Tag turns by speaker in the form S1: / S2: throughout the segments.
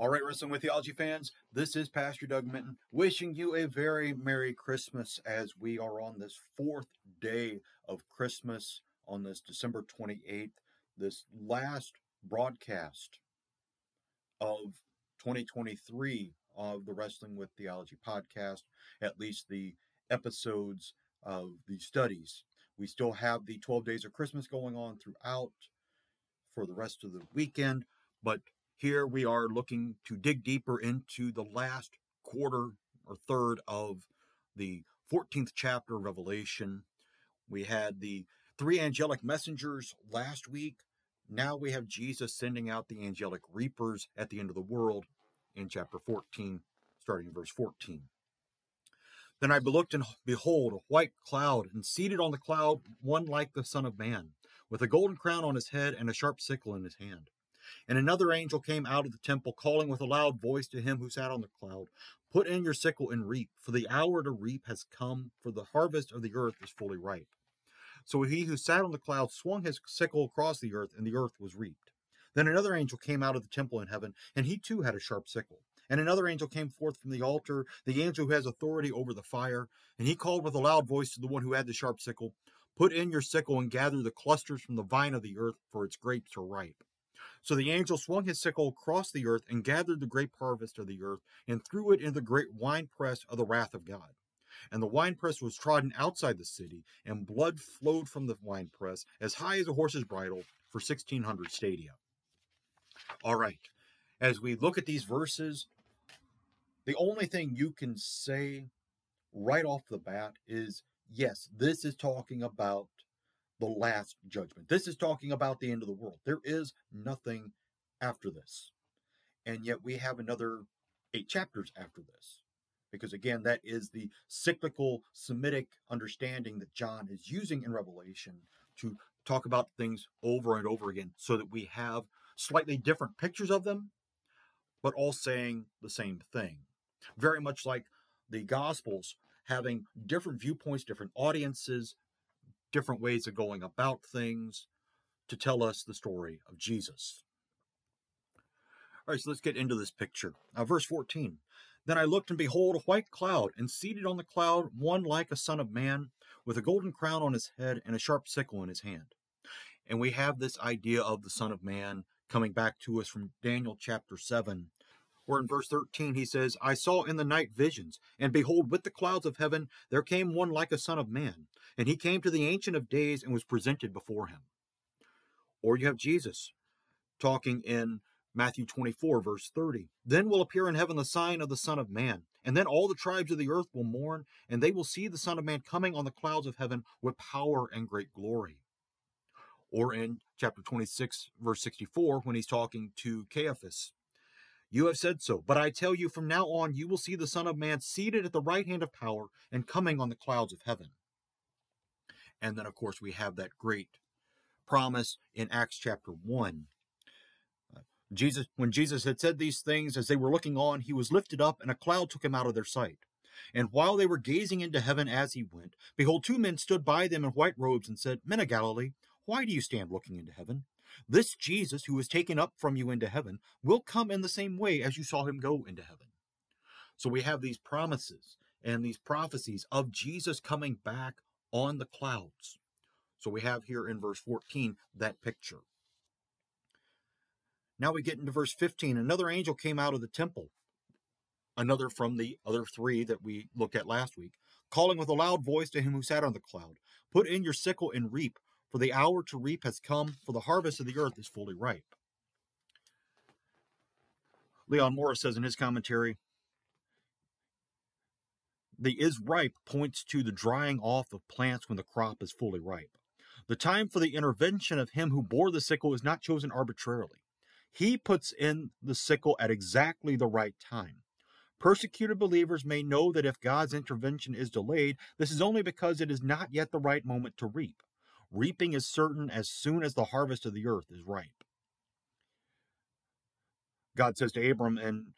S1: All right, Wrestling with Theology fans, this is Pastor Doug Minton wishing you a very Merry Christmas as we are on this fourth day of Christmas on this December 28th, this last broadcast of 2023 of the Wrestling with Theology podcast, at least the episodes of the studies. We still have the 12 days of Christmas going on throughout for the rest of the weekend, but here we are looking to dig deeper into the last quarter or third of the 14th chapter of Revelation. We had the three angelic messengers last week. Now we have Jesus sending out the angelic reapers at the end of the world in chapter 14, starting in verse 14. Then I looked, and behold, a white cloud, and seated on the cloud, one like the Son of Man, with a golden crown on his head and a sharp sickle in his hand. And another angel came out of the temple, calling with a loud voice to him who sat on the cloud Put in your sickle and reap, for the hour to reap has come, for the harvest of the earth is fully ripe. So he who sat on the cloud swung his sickle across the earth, and the earth was reaped. Then another angel came out of the temple in heaven, and he too had a sharp sickle. And another angel came forth from the altar, the angel who has authority over the fire, and he called with a loud voice to the one who had the sharp sickle Put in your sickle and gather the clusters from the vine of the earth, for its grapes are ripe. So the angel swung his sickle across the earth and gathered the grape harvest of the earth and threw it into the great winepress of the wrath of God. And the winepress was trodden outside the city, and blood flowed from the winepress as high as a horse's bridle for 1600 stadia. All right, as we look at these verses, the only thing you can say right off the bat is yes, this is talking about the last judgment. This is talking about the end of the world. There is nothing after this. And yet we have another eight chapters after this. Because again, that is the cyclical Semitic understanding that John is using in Revelation to talk about things over and over again so that we have slightly different pictures of them, but all saying the same thing. Very much like the Gospels having different viewpoints, different audiences, different ways of going about things to tell us the story of Jesus. All right, so let's get into this picture. Uh, verse 14. Then I looked, and behold, a white cloud, and seated on the cloud, one like a son of man, with a golden crown on his head and a sharp sickle in his hand. And we have this idea of the Son of Man coming back to us from Daniel chapter 7, where in verse 13 he says, I saw in the night visions, and behold, with the clouds of heaven there came one like a son of man, and he came to the Ancient of Days and was presented before him. Or you have Jesus talking in Matthew 24, verse 30. Then will appear in heaven the sign of the Son of Man, and then all the tribes of the earth will mourn, and they will see the Son of Man coming on the clouds of heaven with power and great glory. Or in chapter 26, verse 64, when he's talking to Caiaphas you have said so, but I tell you, from now on you will see the Son of Man seated at the right hand of power and coming on the clouds of heaven. And then, of course, we have that great promise in Acts chapter 1. Uh, Jesus, when Jesus had said these things, as they were looking on, he was lifted up, and a cloud took him out of their sight. And while they were gazing into heaven as he went, behold, two men stood by them in white robes and said, Men of Galilee, why do you stand looking into heaven? This Jesus, who was taken up from you into heaven, will come in the same way as you saw him go into heaven. So we have these promises and these prophecies of Jesus coming back on the clouds. So we have here in verse 14 that picture. Now we get into verse 15. Another angel came out of the temple, another from the other three that we looked at last week, calling with a loud voice to him who sat on the cloud Put in your sickle and reap, for the hour to reap has come, for the harvest of the earth is fully ripe. Leon Morris says in his commentary, the is ripe points to the drying off of plants when the crop is fully ripe. The time for the intervention of him who bore the sickle is not chosen arbitrarily. He puts in the sickle at exactly the right time. Persecuted believers may know that if God's intervention is delayed, this is only because it is not yet the right moment to reap. Reaping is certain as soon as the harvest of the earth is ripe. God says to Abram in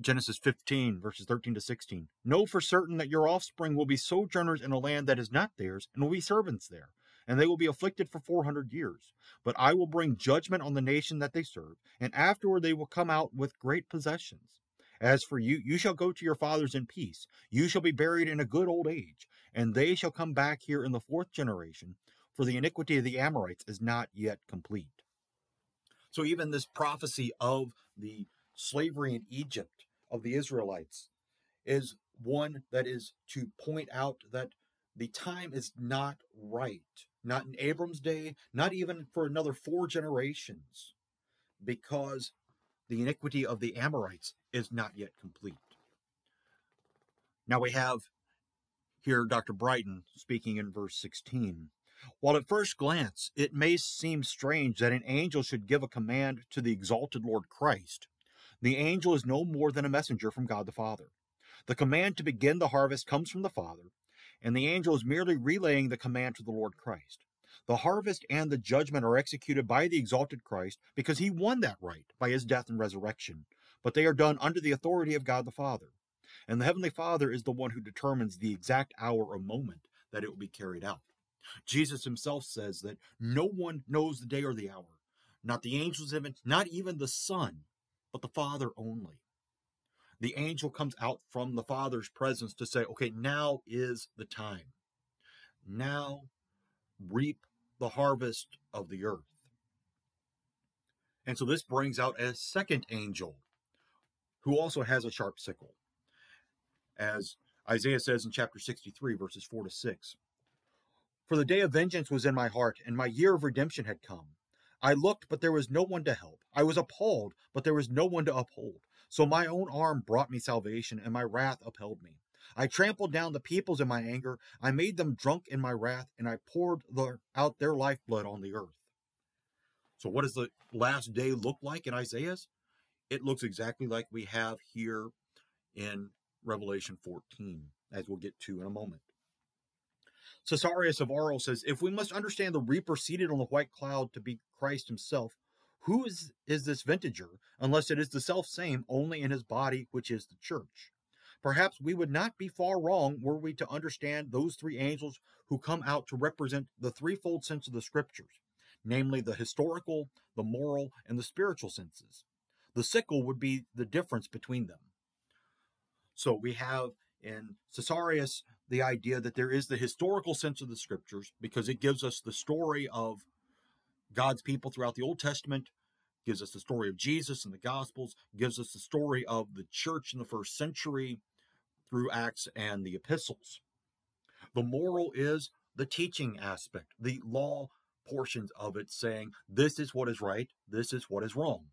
S1: Genesis 15, verses 13 to 16 Know for certain that your offspring will be sojourners in a land that is not theirs, and will be servants there. and they will be afflicted for 400 years. But I will bring judgment on the nation that they serve, and afterward they will come out with great possessions. As for you, you shall go to your fathers in peace. You shall be buried in a good old age, and they shall come back here in the fourth generation, for the iniquity of the Amorites is not yet complete. So, even this prophecy of the slavery in Egypt of the Israelites is one that is to point out that the time is not right. Not in Abram's day, not even for another four generations, because the iniquity of the Amorites is not yet complete. Now we have here Dr. Brighton speaking in verse 16. While at first glance it may seem strange that an angel should give a command to the exalted Lord Christ, the angel is no more than a messenger from God the Father. The command to begin the harvest comes from the Father, and the angel is merely relaying the command to the Lord Christ. The harvest and the judgment are executed by the exalted Christ because he won that right by his death and resurrection, but they are done under the authority of God the Father. And the Heavenly Father is the one who determines the exact hour or moment that it will be carried out. Jesus himself says that no one knows the day or the hour, not the angels even, not even the Son, but the Father only the angel comes out from the Father's presence to say, okay, now is the time. Now reap the harvest of the earth. And so this brings out a second angel who also has a sharp sickle. As Isaiah says in chapter 63, verses 4 to 6. For the day of vengeance was in my heart, and my year of redemption had come. I looked, but there was no one to help. I was appalled, but there was no one to uphold. So my own arm brought me salvation, and my wrath upheld me. I trampled down the peoples in my anger. I made them drunk in my wrath, and I poured the, out their lifeblood on the earth. So, what does the last day look like in Isaiah's? It looks exactly like we have here in Revelation 14, as we'll get to in a moment. Caesarius of Arles says, If we must understand the reaper seated on the white cloud to be Christ himself, who is, is this vintager, unless it is the self same only in his body, which is the church? Perhaps we would not be far wrong were we to understand those three angels who come out to represent the threefold sense of the scriptures, namely the historical, the moral, and the spiritual senses. The sickle would be the difference between them. So we have in Caesarius the idea that there is the historical sense of the scriptures because it gives us the story of God's people throughout the Old Testament, gives us the story of Jesus in the Gospels, gives us the story of the church in the first century through Acts and the epistles. The moral is the teaching aspect, the law portions of it saying this is what is right, this is what is wrong.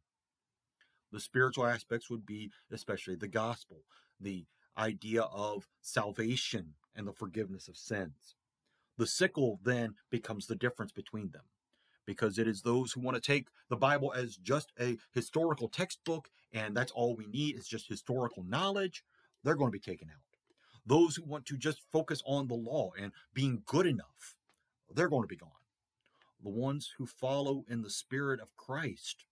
S1: The spiritual aspects would be especially the gospel, the idea of salvation and the forgiveness of sins. The sickle then becomes the difference between them because it is those who want to take the Bible as just a historical textbook and that's all we need is just historical knowledge, they're going to be taken out. Those who want to just focus on the law and being good enough, they're going to be gone. The ones who follow in the Spirit of Christ,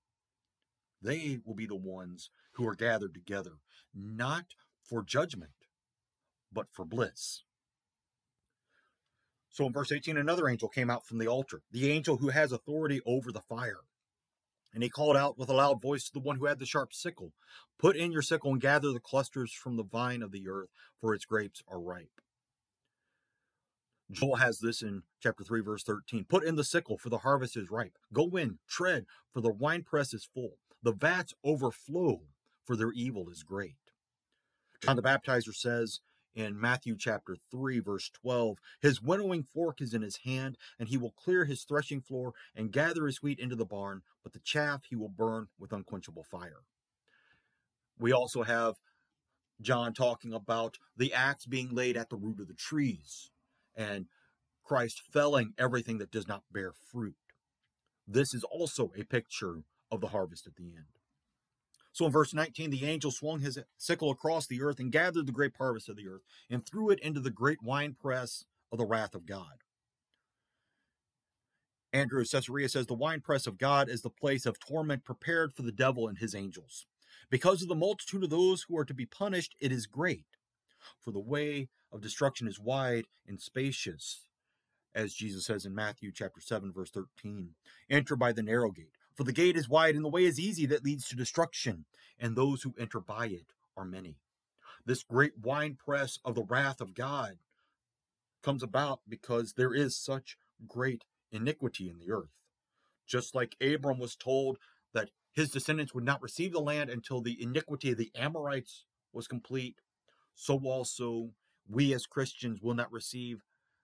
S1: they will be the ones who are gathered together, not for judgment, but for bliss. So in verse 18, another angel came out from the altar, the angel who has authority over the fire. And he called out with a loud voice to the one who had the sharp sickle Put in your sickle and gather the clusters from the vine of the earth, for its grapes are ripe. Joel has this in chapter 3, verse 13. Put in the sickle, for the harvest is ripe. Go in, tread, for the winepress is full. The vats overflow, for their evil is great. John the Baptizer says in Matthew chapter 3, verse 12. His winnowing fork is in his hand, and he will clear his threshing floor and gather his wheat into the barn, but the chaff he will burn with unquenchable fire. We also have John talking about the axe being laid at the root of the trees and Christ felling everything that does not bear fruit. This is also a picture of the harvest at the end. So in verse 19, the angel swung his sickle across the earth and gathered the great harvest of the earth and threw it into the great winepress of the wrath of God. Andrew of Caesarea says the winepress of God is the place of torment prepared for the devil and his angels. Because of the multitude of those who are to be punished, it is great. For the way of destruction is wide and spacious, as Jesus says in Matthew chapter 7 verse 13. Enter by the narrow gate, for the gate is wide and the way is easy that leads to destruction, and those who enter by it are many. This great winepress of the wrath of God comes about because there is such great iniquity in the earth. Just like Abram was told that his descendants would not receive the land until the iniquity of the Amorites was complete, so also we as Christians will not receive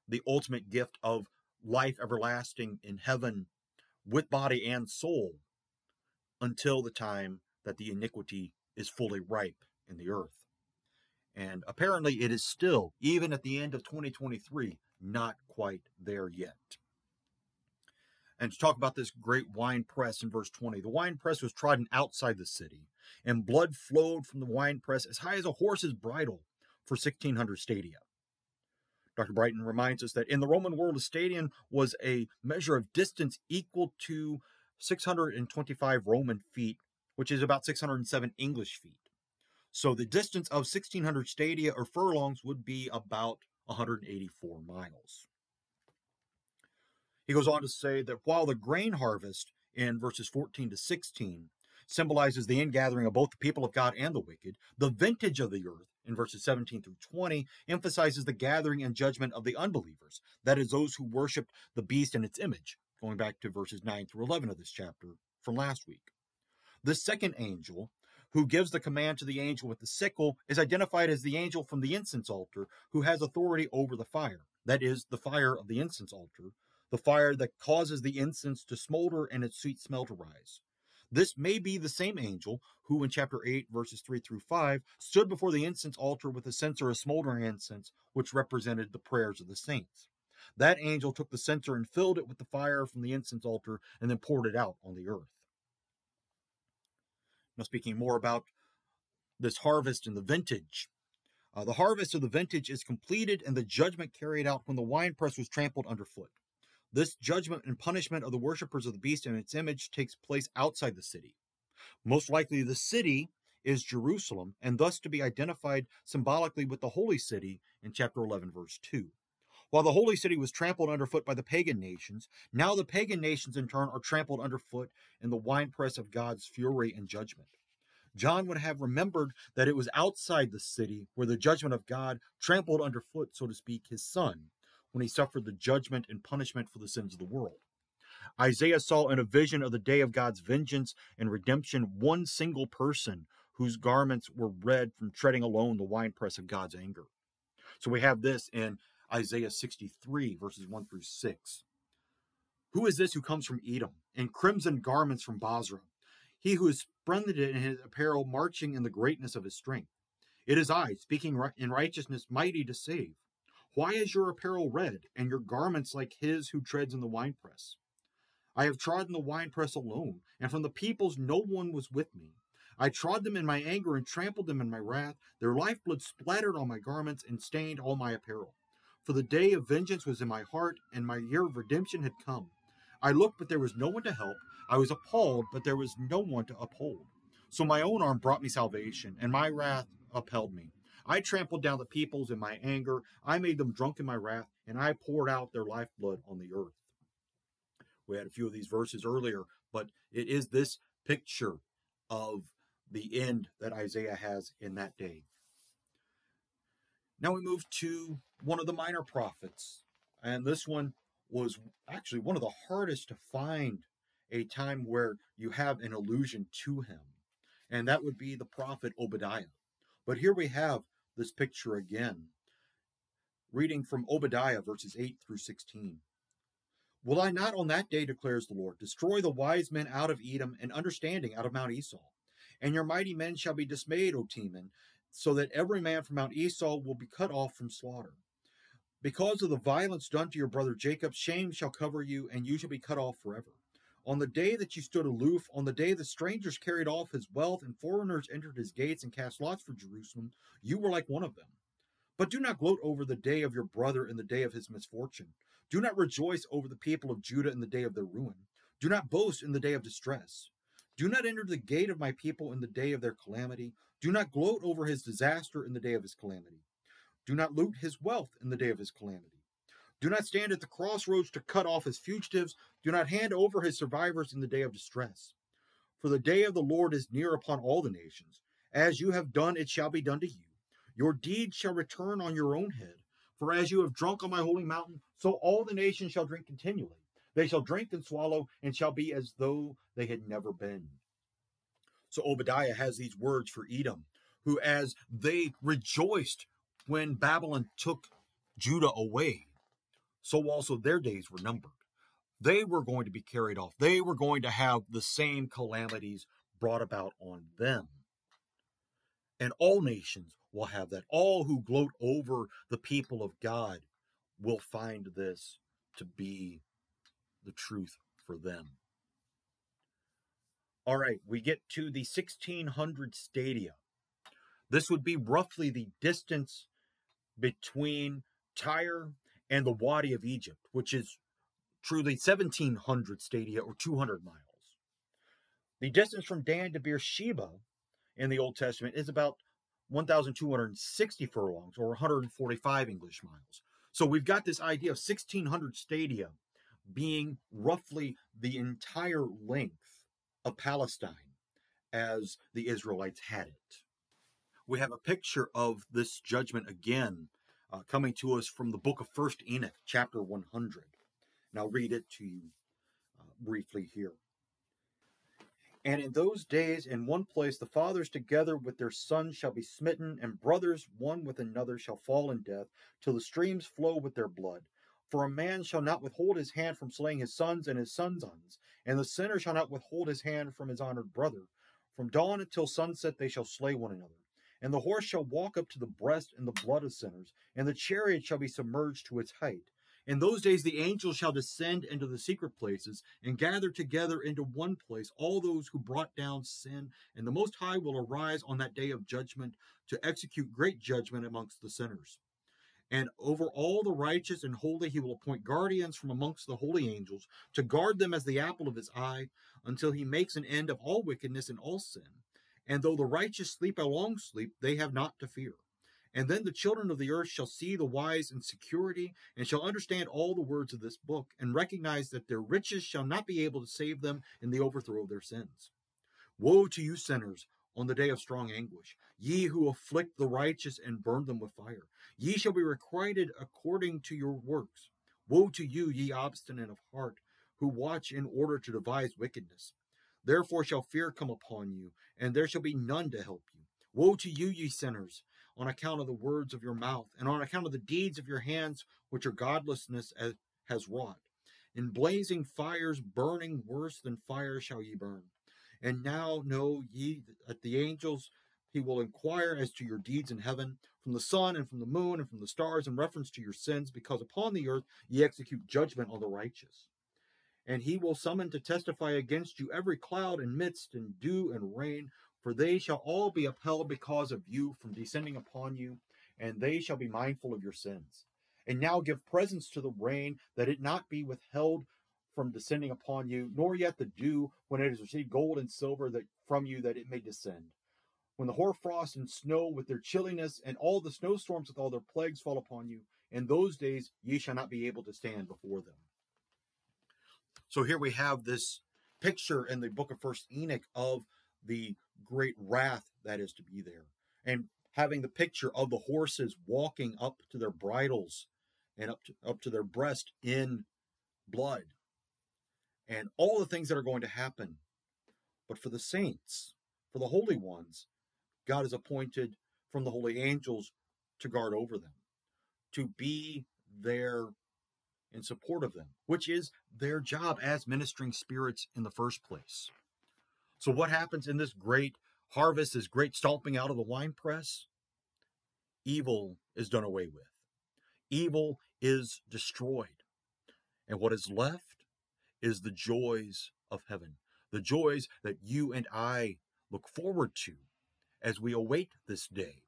S1: the ultimate gift of life everlasting in heaven with body and soul until the time that the iniquity is fully ripe in the earth. And apparently, it is still, even at the end of 2023, not quite there yet. And to talk about this great wine press in verse 20, the wine press was trodden outside the city, and blood flowed from the wine press as high as a horse's bridle for 1600 stadia. Dr. Brighton reminds us that in the Roman world, a stadium was a measure of distance equal to 625 Roman feet, which is about 607 English feet. So the distance of 1600 stadia or furlongs would be about 184 miles. He goes on to say that while the grain harvest in verses 14 to 16 symbolizes the ingathering of both the people of God and the wicked, the vintage of the earth in verses 17 through 20 emphasizes the gathering and judgment of the unbelievers, that is, those who worshiped the beast and its image, going back to verses 9 through 11 of this chapter from last week. The second angel, who gives the command to the angel with the sickle, is identified as the angel from the incense altar who has authority over the fire. That is, the fire of the incense altar, the fire that causes the incense to smolder and its sweet smell to rise. This may be the same angel who, in chapter 8, verses 3 through 5, stood before the incense altar with a censer of smoldering incense, which represented the prayers of the saints. That angel took the censer and filled it with the fire from the incense altar and then poured it out on the earth. Now, speaking more about this harvest and the vintage, uh, the harvest of the vintage is completed and the judgment carried out when the winepress was trampled underfoot. This judgment and punishment of the worshippers of the beast and its image takes place outside the city. Most likely, the city is Jerusalem, and thus to be identified symbolically with the holy city in chapter 11, verse 2. While the holy city was trampled underfoot by the pagan nations, now the pagan nations in turn are trampled underfoot in the winepress of God's fury and judgment. John would have remembered that it was outside the city where the judgment of God trampled underfoot, so to speak, his son, when he suffered the judgment and punishment for the sins of the world. Isaiah saw in a vision of the day of God's vengeance and redemption one single person whose garments were red from treading alone the winepress of God's anger. So we have this in Isaiah 63, verses 1 through 6. Who is this who comes from Edom, in crimson garments from Bozrah? He who is splendid in his apparel, marching in the greatness of his strength. It is I, speaking in righteousness, mighty to save. Why is your apparel red, and your garments like his who treads in the winepress? I have trodden the winepress alone, and from the peoples no one was with me. I trod them in my anger and trampled them in my wrath. Their lifeblood splattered on my garments and stained all my apparel. For the day of vengeance was in my heart, and my year of redemption had come. I looked, but there was no one to help. I was appalled, but there was no one to uphold. So my own arm brought me salvation, and my wrath upheld me. I trampled down the peoples in my anger. I made them drunk in my wrath, and I poured out their lifeblood on the earth. We had a few of these verses earlier, but it is this picture of the end that Isaiah has in that day. Now we move to one of the minor prophets, and this one was actually one of the hardest to find a time where you have an allusion to him, and that would be the prophet Obadiah. But here we have this picture again. Reading from Obadiah verses 8 through 16. Will I not on that day, declares the Lord, destroy the wise men out of Edom and understanding out of Mount Esau? And your mighty men shall be dismayed, O Teman, so that every man from Mount Esau will be cut off from slaughter. Because of the violence done to your brother Jacob, shame shall cover you, and you shall be cut off forever. On the day that you stood aloof, on the day the strangers carried off his wealth and foreigners entered his gates and cast lots for Jerusalem, you were like one of them. But do not gloat over the day of your brother in the day of his misfortune. Do not rejoice over the people of Judah in the day of their ruin. Do not boast in the day of distress. Do not enter the gate of my people in the day of their calamity. Do not gloat over his disaster in the day of his calamity. Do not loot his wealth in the day of his calamity. Do not stand at the crossroads to cut off his fugitives. Do not hand over his survivors in the day of distress. For the day of the Lord is near upon all the nations. As you have done, it shall be done to you. Your deeds shall return on your own head. For as you have drunk on my holy mountain, so all the nations shall drink continually. They shall drink and swallow, and shall be as though they had never been. So Obadiah has these words for Edom, who, as they rejoiced when Babylon took Judah away, so also their days were numbered. They were going to be carried off. They were going to have the same calamities brought about on them. And all nations will have that. All who gloat over the people of God will find this to be the truth for them. All right, we get to the 1600 stadia. This would be roughly the distance between Tyre and the Wadi of Egypt, which is truly 1700 stadia or 200 miles. The distance from Dan to Beersheba in the Old Testament is about 1,260 furlongs or 145 English miles. So we've got this idea of 1600 stadia being roughly the entire length of Palestine as the Israelites had it. We have a picture of this judgment again uh, coming to us from the book of First Enoch, chapter 100. And I'll read it to you uh, briefly here. And in those days, in one place, the fathers together with their sons shall be smitten, and brothers one with another shall fall in death, till the streams flow with their blood. For a man shall not withhold his hand from slaying his sons and his sons' sons, and the sinner shall not withhold his hand from his honored brother. From dawn until sunset they shall slay one another. And the horse shall walk up to the breast in the blood of sinners, and the chariot shall be submerged to its height. In those days the angels shall descend into the secret places and gather together into one place all those who brought down sin, and the Most High will arise on that day of judgment to execute great judgment amongst the sinners. And over all the righteous and holy he will appoint guardians from amongst the holy angels to guard them as the apple of his eye until he makes an end of all wickedness and all sin. And though the righteous sleep a long sleep, they have not to fear. And then the children of the earth shall see the wise in security, and shall understand all the words of this book, and recognize that their riches shall not be able to save them in the overthrow of their sins. Woe to you, sinners, on the day of strong anguish, ye who afflict the righteous and burn them with fire. Ye shall be requited according to your works. Woe to you, ye obstinate of heart, who watch in order to devise wickedness. Therefore shall fear come upon you, and there shall be none to help you. Woe to you, ye sinners, on account of the words of your mouth, and on account of the deeds of your hands, which your godlessness has wrought. In blazing fires, burning worse than fire, shall ye burn. And now know ye that the angels he will inquire as to your deeds in heaven, from the sun and from the moon and from the stars in reference to your sins, because upon the earth ye execute judgment on the righteous. And he will summon to testify against you every cloud and mist and dew and rain, for they shall all be upheld because of you from descending upon you, and they shall be mindful of your sins. And now give presents to the rain, that it not be withheld from descending upon you, nor yet the dew when it has received gold and silver that from you that it may descend. When the hoarfrost and snow with their chilliness and all the snowstorms with all their plagues fall upon you, in those days ye shall not be able to stand before them. So here we have this picture in the book of First Enoch of the great wrath that is to be there. And having the picture of the horses walking up to their bridles and up to, up to their breast in blood and all the things that are going to happen. But for the saints, for the holy ones, God has appointed from the holy angels to guard over them, to be there in support of them, which is their job as ministering spirits in the first place. So, what happens in this great harvest, this great stomping out of the winepress? Evil is done away with, evil is destroyed. And what is left is the joys of heaven, the joys that you and I look forward to as we await this day.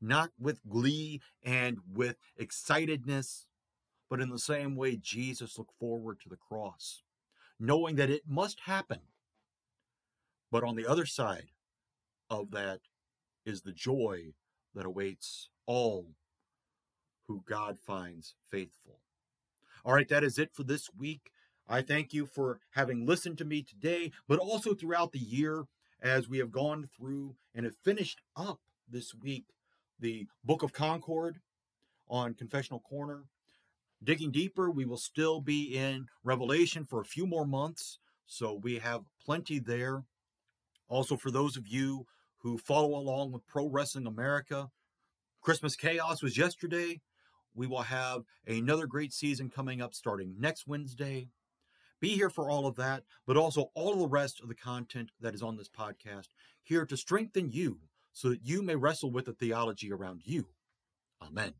S1: Not with glee and with excitedness, but in the same way Jesus looked forward to the cross, knowing that it must happen. But on the other side of that is the joy that awaits all who God finds faithful. All right, that is it for this week. I thank you for having listened to me today, but also throughout the year as we have gone through and have finished up this week the Book of Concord on Confessional Corner. Digging deeper, we will still be in Revelation for a few more months, so we have plenty there. Also, for those of you who follow along with Pro Wrestling America, Christmas Chaos was yesterday. We will have another great season coming up starting next Wednesday. Be here for all of that, but also all of the rest of the content that is on this podcast, here to strengthen you so that you may wrestle with the theology around you. Amen.